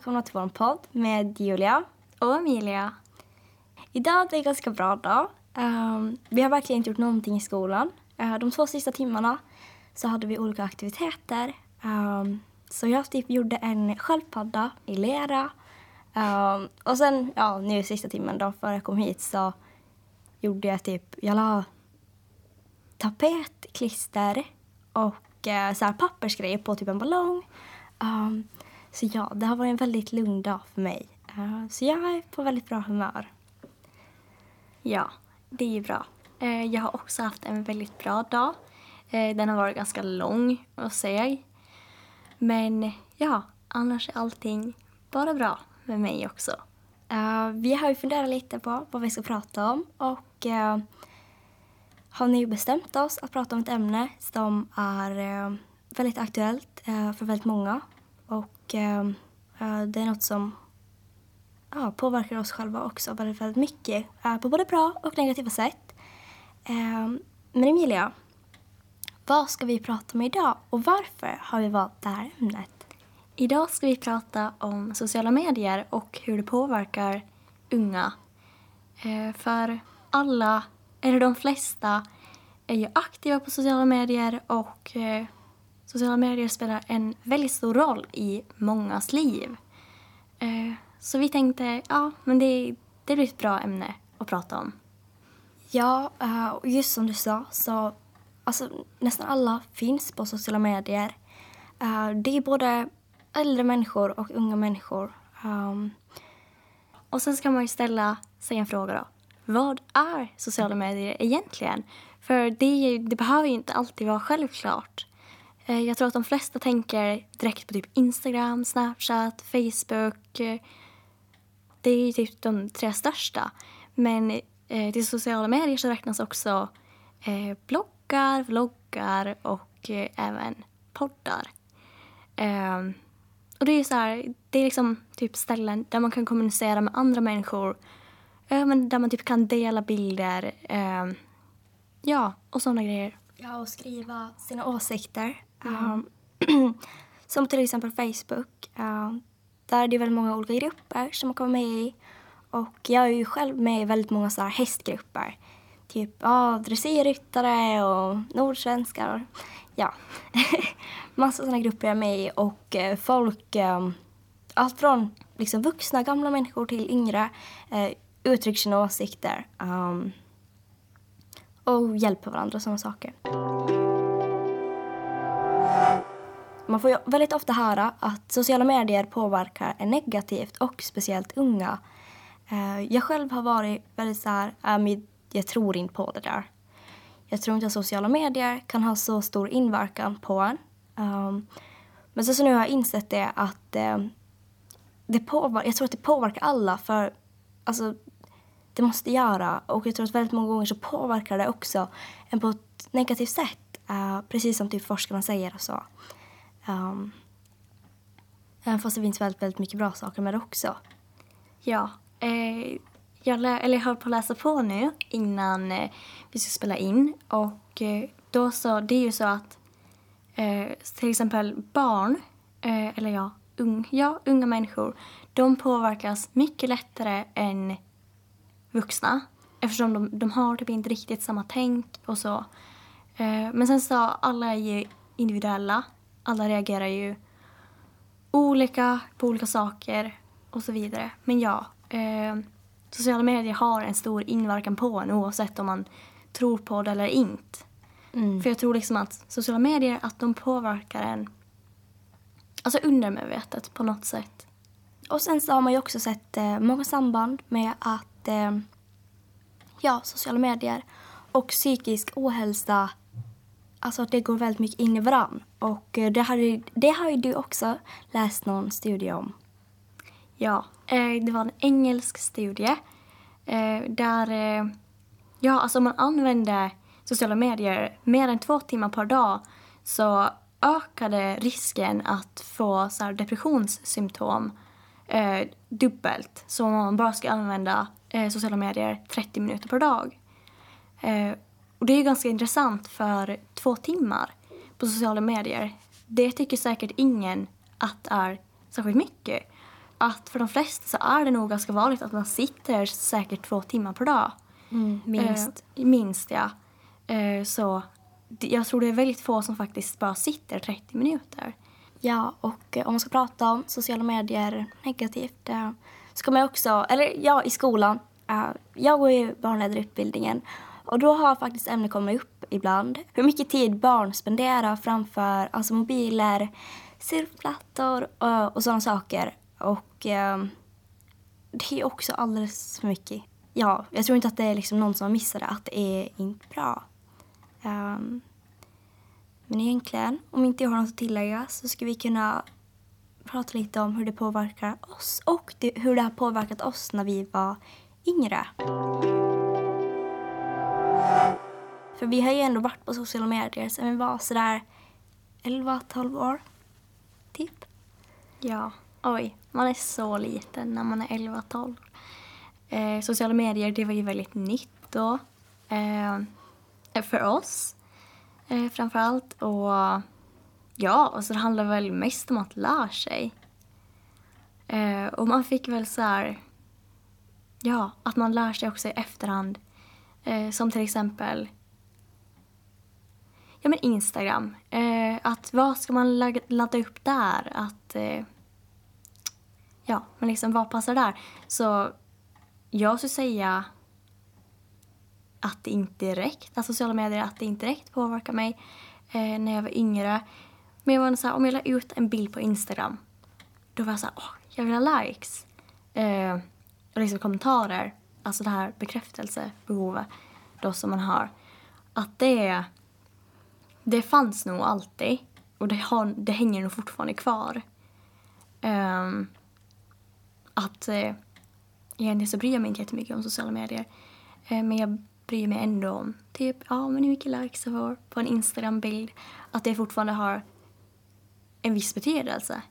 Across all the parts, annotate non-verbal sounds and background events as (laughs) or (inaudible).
Välkomna till vår podd med Julia. Och Emilia. Idag är det en ganska bra dag. Um, vi har verkligen inte gjort någonting i skolan. Uh, de två sista timmarna så hade vi olika aktiviteter. Um, så jag typ gjorde en sköldpadda i lera. Um, och sen, ja, nu sista timmen då, före jag kom hit så gjorde jag typ, jag la tapetklister och uh, så här pappersgrejer på typ en ballong. Um, så ja, det har varit en väldigt lugn dag för mig. Uh, så jag är på väldigt bra humör. Ja, det är ju bra. Uh, jag har också haft en väldigt bra dag. Uh, den har varit ganska lång och seg. Men ja, annars är allting bara bra med mig också. vi har ju funderat lite på vad vi ska prata om och har nu bestämt oss att prata om ett ämne som är väldigt aktuellt för väldigt många och eh, det är något som ja, påverkar oss själva också väldigt, väldigt mycket. eh, på både bra och negativa sätt. Eh, men Emilia, vad ska vi prata om idag och varför har vi valt det här ämnet? Idag ska vi prata om sociala medier och hur det påverkar unga. Eh, för alla, eller de flesta, är ju aktiva på sociala medier och eh, Sociala medier spelar en väldigt stor roll i mångas liv. Eh, så vi tänkte, ja, men det, det blir ett bra ämne att prata om. Ja, eh, och just som du sa så alltså, nästan alla finns på sociala medier. Eh, det är både äldre människor och unga människor. Ehm, och sen ska man ju ställa sig en fråga då. Vad är sociala medier egentligen? För det, det behöver ju inte alltid vara självklart. Eh, jag tror att de flesta tänker direkt på typ Instagram, Snapchat, Facebook. Eh, det är typ de tre största. Men eh, till sociala medier så räknas också eh, bloggar, vloggar och även poddar. Ehm, och det är så här, det är liksom typ ställen där man kan kommunicera med andra människor. där man typ kan dela bilder. Ehm, ja, och sådana grejer. Ja, och skriva sina åsikter. Mm. (clears throat) som till exempel Facebook. Uh, där är det väldigt många olika grupper som man kan vara med i. Och jag är ju själv med i väldigt många så här hästgrupper. Typ ja, dressyrryttare och nordsvenskar. Ja, (laughs) massa sådana grupper jag är med i. Och eh, folk, eh, allt från liksom vuxna, gamla människor till yngre, eh, uttrycker sina åsikter. Um, och hjälper varandra och sådana saker. Man får ju väldigt ofta höra att sociala medier påverkar en negativt och speciellt unga. Eh, jag själv har varit väldigt så här, äh, jag tror inte på det där. Jag tror inte att sociala medier kan ha så stor inverkan på en. Um, men så, så nu har jag insett det att eh, det påverkar, jag tror att det påverkar alla för alltså, det måste göra och jag tror att väldigt många gånger så påverkar det också en på ett negativt sätt. Uh, precis som typ forskarna säger och så. Um, även fast det finns väldigt, väldigt mycket bra saker med det också. Ja. Eh, jag, eller jag höll på att läsa på nu innan eh, vi ska spela in. Och eh, då så, det är ju så att eh, till exempel barn, eh, eller ja, ung, ja, unga människor, de påverkas mycket lättare än vuxna. Eftersom de, de har typ inte riktigt samma tänk och så. Eh, men sen så, alla är ju individuella alla reagerar ju olika på olika saker och så vidare. Men ja, eh, sociala medier har en stor inverkan på en oavsett om man tror på det eller inte. Mm. För jag tror liksom att sociala medier, att de påverkar en alltså undermedvetet på något sätt. Och sen så har man ju också sett eh, många samband med att eh, ja, sociala medier och psykisk ohälsa alltså att det går väldigt mycket in i varann. Och eh, det har, det har ju du också läst någon studie om. Ja, eh, det var en engelsk studie eh, där, ja alltså om man använder sociala medier mer än två timmar per dag så ökade risken att få så här, depressionssymptom eh, dubbelt. Så om man bara ska använda eh, sociala medier 30 minuter per dag. Eh, och det är ganska intressant för två timmar på sociala medier. Det tycker säkert ingen att är särskilt mycket. Att för de flesta så är det nog ganska vanligt att man sitter säkert två timmar per dag. minst. Eh, minst ja. Eh, så jag tror det är väldigt få som faktiskt bara sitter 30 minuter. Ja, och eh, om man ska prata om sociala medier negativt eh, så kommer jag också, eller ja, i skolan. eh, jag går ju barnledarutbildningen och då har faktiskt ämnet kommit upp ibland. Hur mycket tid barn spenderar framför alltså mobiler, surfplattor och, eh, och sådana saker. Och eh, det är också alldeles för mycket. Ja, jag tror inte att det är liksom någon som har missat det, att det är inte bra. Um, men egentligen, om inte jag har något att tillägga så ska vi kunna prata lite om hur det påverkar oss och det, hur det har påverkat oss när vi var yngre. För vi har ju ändå varit på sociala medier sedan vi var sådär 11-12 år, typ. Ja. Oj, man är så liten när man är 11-12. Eh, sociala medier, det var ju väldigt nytt då. Eh, för oss eh, framför allt. Och ja, och så det handlar väl mest om att lära sig. Eh, och man fick väl så här, ja, att man lär sig också i efterhand. Eh, som till exempel ja, men Instagram. Eh, att vad ska man ladda, upp där? Att, eh, ja, men liksom vad passar där? Så jag skulle säga att det inte direkt, att sociala medier, att det inte direkt påverkar mig eh, när jag var yngre. Men jag var så här, om jag la ut en bild på Instagram, då var jag så här, åh, jag vill ha likes. Eh, och liksom kommentarer, alltså det här bekräftelsebehovet då som man har. Att det, det fanns nog alltid och det, har, det hänger nog fortfarande kvar. Um, att eh, egentligen så bryr jag mig inte jättemycket om sociala medier. Eh, men jag bryr mig ändå om typ, ja men hur mycket likes jag får på en Instagram-bild. Att det fortfarande har en viss betydelse.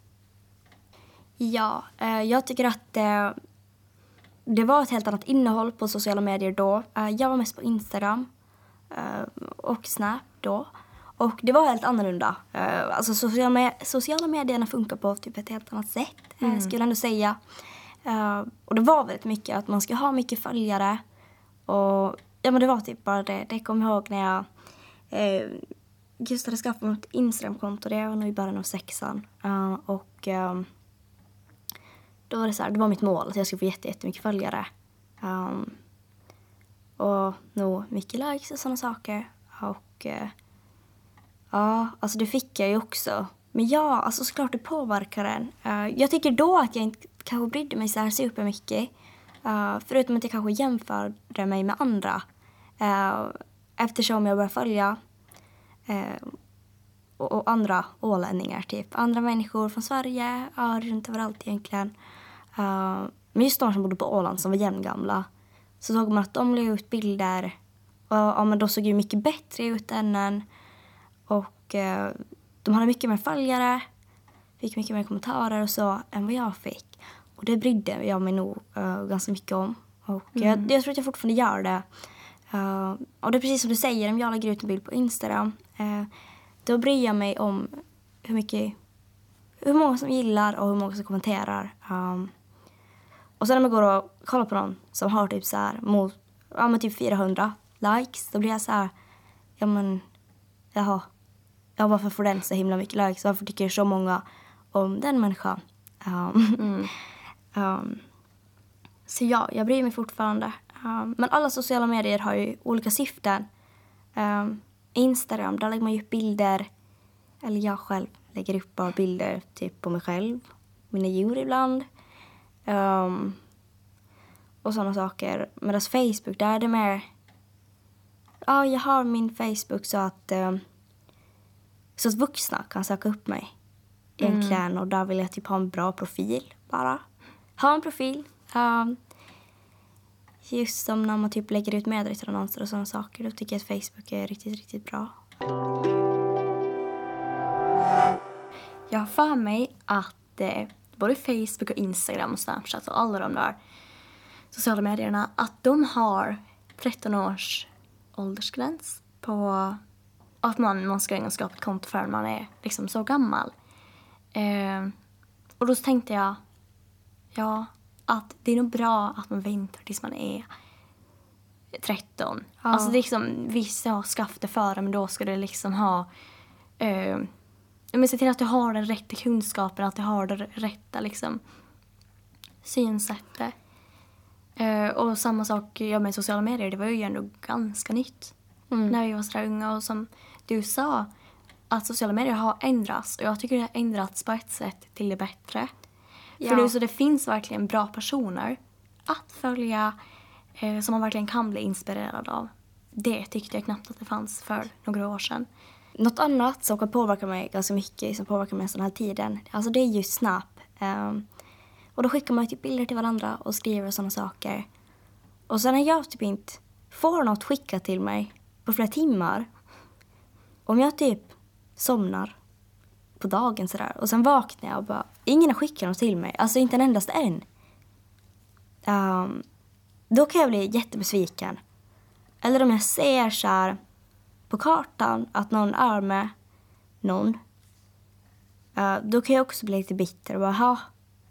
Ja, eh, jag tycker att det, det var ett helt annat innehåll på sociala medier då. Eh, jag var mest på Instagram eh, och Snap då. Och det var helt annorlunda. Eh, alltså sociala, me- sociala medierna funkar på typ ett helt annat sätt, eh, skulle jag ändå säga. Eh, och det var väldigt mycket att man ska ha mycket följare. Och ja, men det var typ bara det. Det kommer jag ihåg när jag eh, just hade skaffat mig ett Instagramkonto. Det var nog i början av sexan. Eh, och ehm, då var det så här, det var mitt mål att jag skulle få jätte, jättemycket följare. Um, och nog mycket likes och sådana saker. Och ja, alltså det fick jag ju också. Men ja, alltså såklart det påverkar en. Uh, jag tycker då att jag inte kanske brydde mig så här supermycket. Uh, förutom att jag kanske jämförde mig med andra. Uh, eftersom jag började följa uh, och, och andra ålänningar, typ. Andra människor från Sverige, ja, runt överallt egentligen. Uh, men just de som bodde på Åland som var jämngamla så såg man att de la ut bilder och ja, men de såg ju mycket bättre ut än en. Och eh, de hade mycket mer följare, fick mycket mer kommentarer och så än vad jag fick. Och det brydde jag mig nog eh, ganska mycket om. Och jag, jag tror att jag fortfarande gör det. Eh, och det är precis som du säger, om jag lägger ut en bild på Instagram eh, då bryr jag mig om hur mycket hur många som gillar och hur många som kommenterar. Um, och sen när man går och kollar på någon som har typ så här mot, ja men typ 400 likes, då blir jag så här, ja men, jaha, ja varför får den så himla mycket likes? Varför tycker så många om den människan? Um, um, (laughs) så ja, jag bryr mig fortfarande. Um, men alla sociala medier har ju olika syften. Instagram, där lägger man ju upp bilder, eller jag själv lägger upp bara bilder typ på mig själv, mina djur ibland. Och sådana saker. Medan Facebook, där är det mer... Ja, jag har min Facebook så att, så att vuxna kan söka upp mig. Egentligen. Och där vill jag typ ha en bra profil bara. Ha en profil. Um, just som när man typ lägger ut medrätterannonser och sådana saker. Då tycker jag att Facebook är riktigt, riktigt bra. Jag har för mig att eh, både Facebook och Instagram och Snapchat och alla de där sociala medierna att de har 13 års åldersgräns på att man, man ska inte skapa ett konto förrän man är liksom så gammal. Eh, och då tänkte jag, ja, att det är nog bra att man väntar tills man är 13. Ja. Alltså det är liksom, vissa har skaffat det före men då ska du liksom ha eh, men se till att du har den rätta kunskapen, att du har det rätta liksom synsättet. Eh, och samma sak ja, med sociala medier, det var ju ändå ganska nytt Mm. när vi var sådär unga. Och som du sa, att sociala medier har ändrats. Och jag tycker det har ändrats på ett sätt till det bättre. Ja. För nu så det finns verkligen bra personer att följa eh, som man verkligen kan bli inspirerad av. Det tyckte jag knappt att det fanns för några år sedan. Något annat som kan påverka mig ganska mycket, som påverkar mig den här tiden, alltså det är ju Snap. Ehm, och då skickar man typ bilder till varandra och skriver sådana saker. Och sen när jag typ inte får något skickat till mig på flera timmar, om jag typ somnar på dagen sådär och sen vaknar jag och bara, ingen har skickat något till mig, alltså inte en endast en. Um, då kan jag bli jättebesviken. Eller om jag ser så här på kartan att någon är med någon. Uh, då kan jag också bli lite bitter och bara, jaha,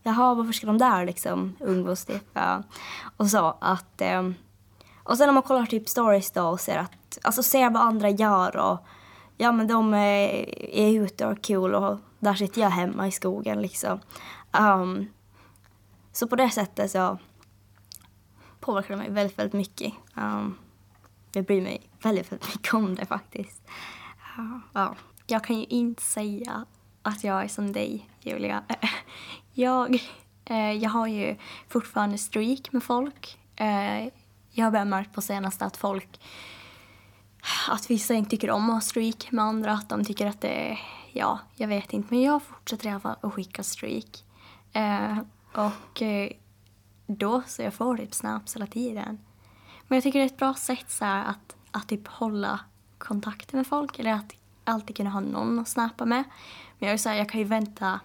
jaha varför ska de där liksom umgås typ? Och så att, um, och sen om man kollar typ stories då och ser att, alltså ser vad andra gör och ja men de är, ute och har kul och där sitter jag hemma i skogen liksom. Um, så på det sättet så påverkar det mig väldigt, väldigt mycket. Um, jag bryr mig väldigt, väldigt mycket om det faktiskt. Uh, uh. Jag kan ju inte säga att jag är som dig, Julia. (laughs) Jag, eh, jag har ju fortfarande streak med folk. Eh, jag har börjat märkt på senaste att folk att vissa inte tycker om att ha streak med andra, att de tycker att det är, ja, jag vet inte. Men jag fortsätter i alla fall att skicka streak. Eh, och eh, då så jag får typ snaps hela tiden. Men jag tycker det är ett bra sätt så här, att, att typ hålla kontakten med folk eller att alltid kunna ha någon att snappa med. Men jag, är så här, jag kan ju vänta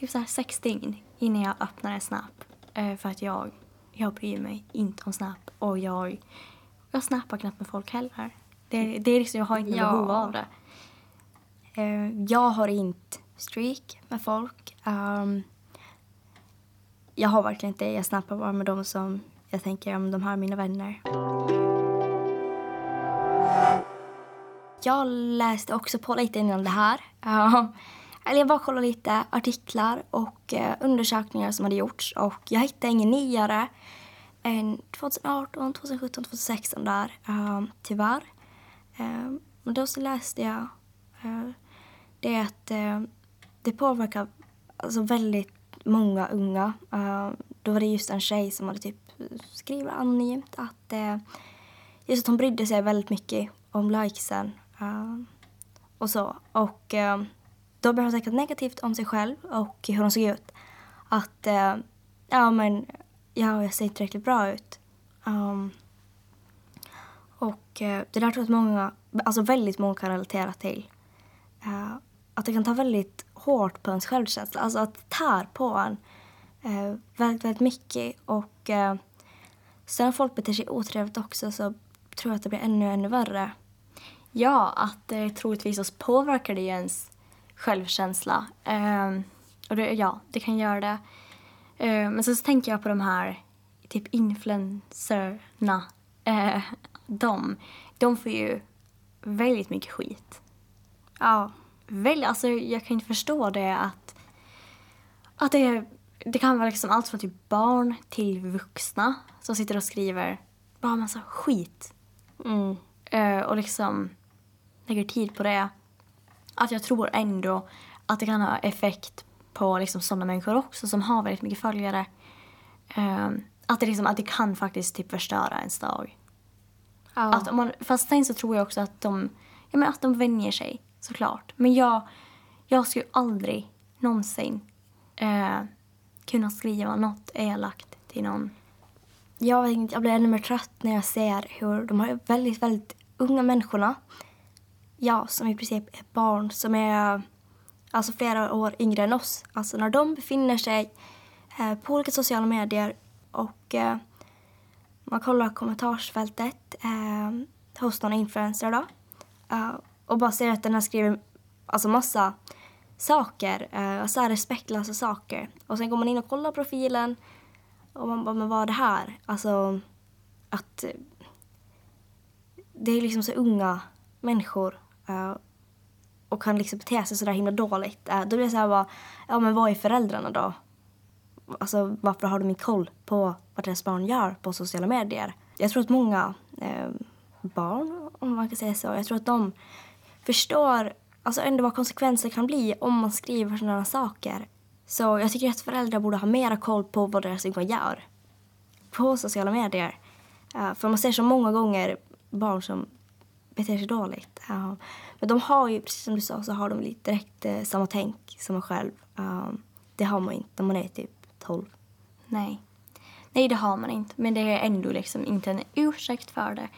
typ så här sex dygn innan jag öppnar en snap. Eh, för att jag, jag bryr mig inte om snap och jag, jag snappar knappt med folk heller. Det, det är liksom, jag har inte Ja. behov av det. Eh, jag har inte streak med folk. Um, jag har verkligen inte. Jag snappar bara med dem som jag tänker om de här är mina vänner. Jag läste också på lite innan det här. Uh, eller jag bara kollade lite artiklar och eh, undersökningar som hade gjorts och jag hittade ingen nyare än 2018, 2017, 2016 där, uh, tyvärr. Uh, då så läste jag eh, det att eh, det påverkar alltså, väldigt många unga. Ehm, då var det just en tjej som hade typ skrivit anonymt att eh, just att hon brydde sig väldigt mycket om likesen ehm, och så. Och då började hon tänka negativt om sig själv och hur hon såg ut. Att eh, ja men ja, jag ser inte riktigt bra ut. Och eh, det där tror jag att många, alltså väldigt många kan relatera till. Eh, att det kan ta väldigt hårt på ens självkänsla. Alltså att det tär på en eh, väldigt, väldigt mycket. Och eh, sen om folk beter sig otrevligt också så tror jag att det blir ännu, ännu värre. Ja, att eh, troligtvis så påverkar det ju ens självkänsla. Eh, och det, ja, det kan göra det. Eh, men sen så tänker jag på de här typ influencerna. Eh, de, de får ju väldigt mycket skit. Ja. Väl, alltså, jag kan inte förstå det att, att det, det kan vara liksom allt från typ barn till vuxna som sitter och skriver bara massa skit Mm. eh, och liksom lägger tid på det. Att jag tror ändå att det kan ha effekt på liksom sådana människor också som har väldigt mycket följare. Eh, att, det liksom, att det kan faktiskt typ förstöra ens dag. Ja. Att om man, fast sen så tror jag också att de, ja, men att de vänjer sig såklart. Men jag, jag skulle aldrig någonsin eh, kunna skriva något elakt till någon. Jag, vet inte, jag blir ännu mer trött när jag ser hur de här väldigt, väldigt unga människorna, ja, som i princip är barn, som är alltså flera år yngre än oss. Alltså när de befinner sig eh, på olika sociala medier och eh, man kollar kommentarsfältet eh, hos någon influencer då eh, och bara ser att den har skrivit alltså massa saker, eh, så här respektlösa saker. Och sen går man in och kollar profilen och man bara, men vad är det här? Alltså att eh, det är liksom så unga människor eh, och kan liksom bete sig så där himla dåligt. Eh, då blir det så här bara, ja men vad är föräldrarna då? Alltså varför har de inte koll på vad deras barn gör på sociala medier? Jag tror att många eh, barn, om man kan säga så, jag tror att de förstår alltså ändå vad konsekvenser kan bli om man skriver sådana saker. Så jag tycker att föräldrar borde ha mera koll på vad deras unga gör på sociala medier. Uh, för man ser så många gånger barn som beter sig dåligt. Uh, men de har ju, precis som du sa, så har de lite direkt uh, samma tänk som man själv. det har man inte när man är typ 12. Nej. Nej, det har man inte. Men det är ändå liksom inte en ursäkt för det.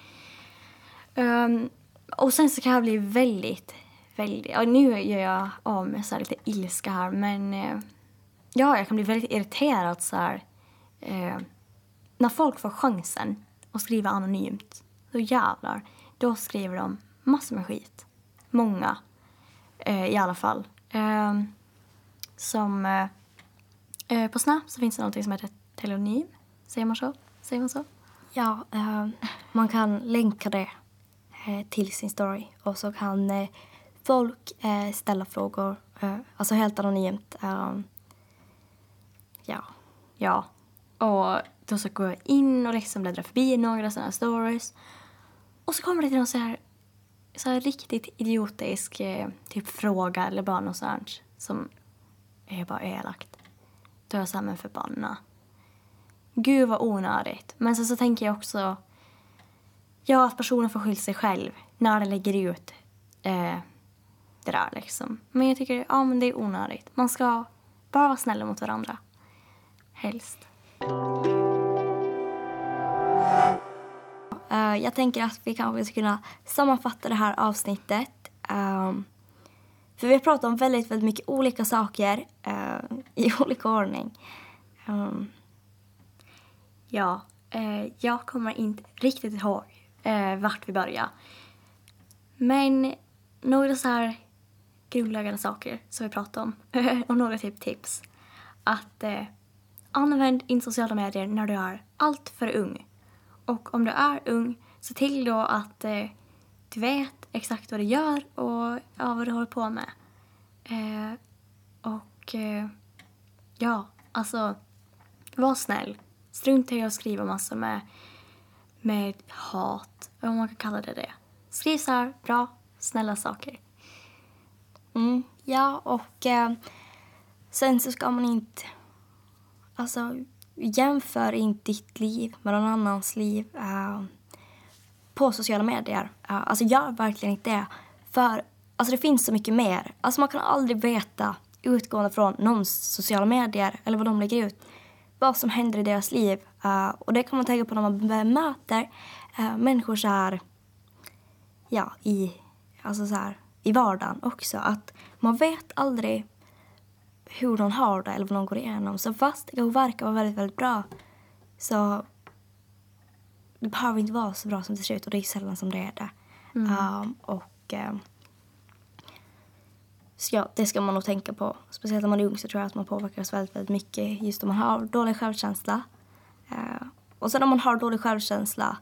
Um, och sen så kan jag bli väldigt, väldigt... Och nu gör jag av med så lite ilska här, men... Uh, ja, jag kan bli väldigt irriterad så här... Uh, när folk får chansen att skriva anonymt, så jävlar, då skriver de massor med skit. Många, uh, i alla fall. Ehm, Eh, på Snap så finns det något som heter telonym. Säger man så? Säger man så? Ja, eh, man kan länka det Eh, till sin story. Och så kan eh, folk eh, ställa frågor, eh, alltså helt anonymt. Eh, ja. Ja. Och då så går jag in och liksom bläddrar förbi några sådana stories. Och så kommer det till någon så här, så här riktigt idiotisk typ fråga eller bara något sånt som är bara elakt. Då är jag såhär, men förbanna. Gud vad onödigt. Men sen så tänker jag också Ja, att personen får skylla sig själv när den lägger ut eh, det där liksom. Men jag tycker, ja men det är onödigt. Man ska bara vara snälla mot varandra. Helst. Uh, jag tänker att vi kanske ska kunna sammanfatta det här avsnittet. Um, för vi har pratat om väldigt, väldigt mycket olika saker uh, i (laughs) olika ordning. Um. Ja, uh, jag kommer inte riktigt ihåg eh, vart vi började. Men några så här grundläggande saker som vi pratade om (laughs) och några typ tips. Att eh, använd inte sociala medier när du är allt för ung. Och om du är ung, se till då att eh, du vet exakt vad du gör och ja, vad du håller på med. Eh, och eh, ja, alltså var snäll. Strunta i att skriva massor med med hat, om man kan kalla det det. Skriv så här, bra, snälla saker. Mm, ja, och eh, sen så ska man inte... Alltså, jämför inte ditt liv med någon annans liv eh, på sociala medier. Alltså, gör verkligen inte det. För alltså, det finns så mycket mer. Alltså, man kan aldrig veta utgående från någons sociala medier eller vad de lägger ut vad som händer i deras liv. Uh, och det kan man tänka på när man möter uh, människor så här, ja, i, alltså så här, i vardagen också. Att man vet aldrig hur någon har det eller vad någon går igenom. Så fast det verkar vara väldigt, väldigt bra så det behöver inte vara så bra som det ser ut och det är sällan som det är det. Mm. Um, och um, så ja, det ska man nog tänka på. Speciellt när man är ung så tror jag att man påverkas väldigt, väldigt mycket just om man har dålig självkänsla. Uh, och sen om man har dålig självkänsla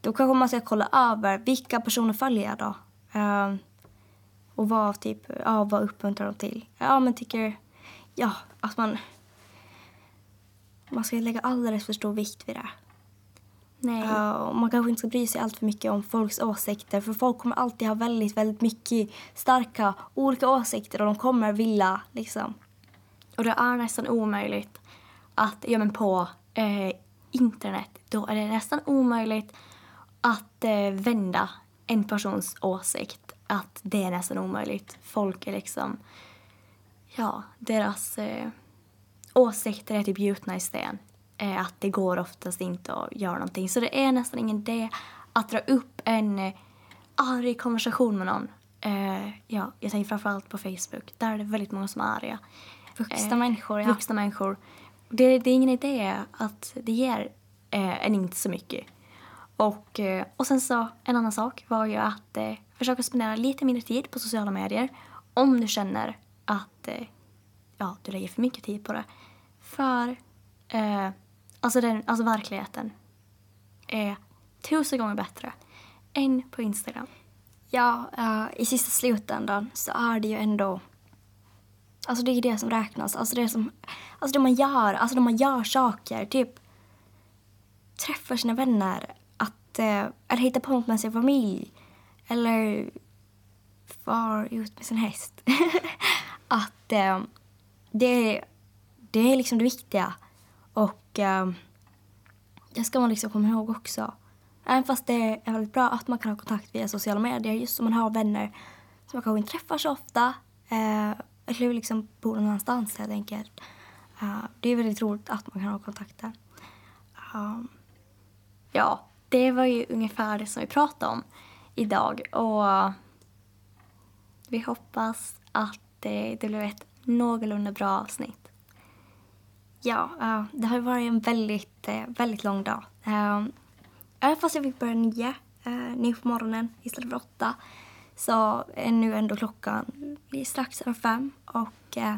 då kanske man ska kolla över vilka personer följer jag då? Uh, och vad, typ, ja, vad uppmuntrar de till? Ja, men tycker ja, att man man ska lägga alldeles för stor vikt vid det. Nej. Uh, man kanske inte ska bry sig allt för mycket om folks åsikter för folk kommer alltid ha väldigt, väldigt mycket starka olika åsikter och de kommer vilja liksom. Och det är nästan omöjligt att, ja men på eh, internet, då är det nästan omöjligt att eh, vända en persons åsikt. Att det är nästan omöjligt. Folk är liksom, ja, deras eh, åsikter är typ gjutna i sten att det går oftast inte att göra någonting. Så det är nästan ingen idé att dra upp en eh, arg konversation med någon. Eh, ja, jag tänker framförallt på Facebook. Där är det väldigt många som är arga. Vuxna eh, människor, ja. Vuxna människor. Det, det är ingen idé att det ger eh, en inte så mycket. Och, eh, och sen så, en annan sak var ju att eh, försöka spendera lite mindre tid på sociala medier om du känner att eh, ja, du lägger för mycket tid på det. För eh, alltså, den, alltså verkligheten är tusen gånger bättre än på Instagram. Ja, uh, i sista slutändan så är det ju ändå... Alltså det är det som räknas. Alltså det, som, alltså det man gör, alltså när man gör saker. Typ träffar sina vänner. Att, uh, eller hittar på något med sin familj. Eller far ut med sin häst. (laughs) att uh, det, det är liksom det viktiga. Och ehm, det ska man liksom komma ihåg också. Även fast det är väldigt bra att man kan ha kontakt via sociala medier just om man har vänner som man kanske inte träffar så ofta eh, eller liksom bor någon annanstans helt enkelt. Uh, det är väldigt roligt att man kan ha kontakter. Um, ja, det var ju ungefär det som vi pratade om idag och vi hoppas att det, det blev ett någorlunda bra avsnitt. Ja, uh, det har varit en väldigt, uh, väldigt lång dag. Uh, Även fast jag fick börja nio, eh, nio på morgonen istället för åtta så är nu ändå klockan strax över fem och eh,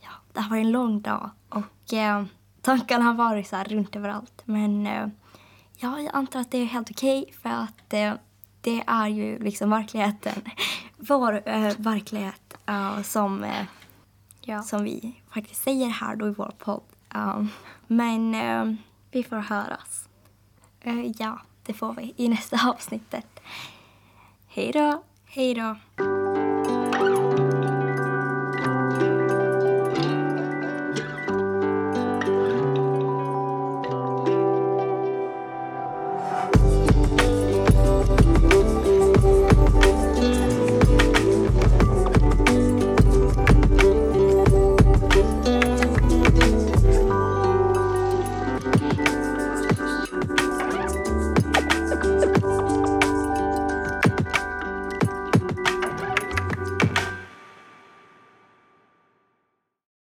ja, det har varit en lång dag och eh, tankarna har varit så här runt överallt. Men eh, ja, jag antar att det är helt okej okay för att eh, det är ju liksom verkligheten. (laughs) Vår eh, verklighet uh, som, uh, ja. som vi faktiskt säger här då i vår podd. Um, men uh, vi får höras. Uh, ja, det får vi i nästa avsnittet. Hej då! Hej då!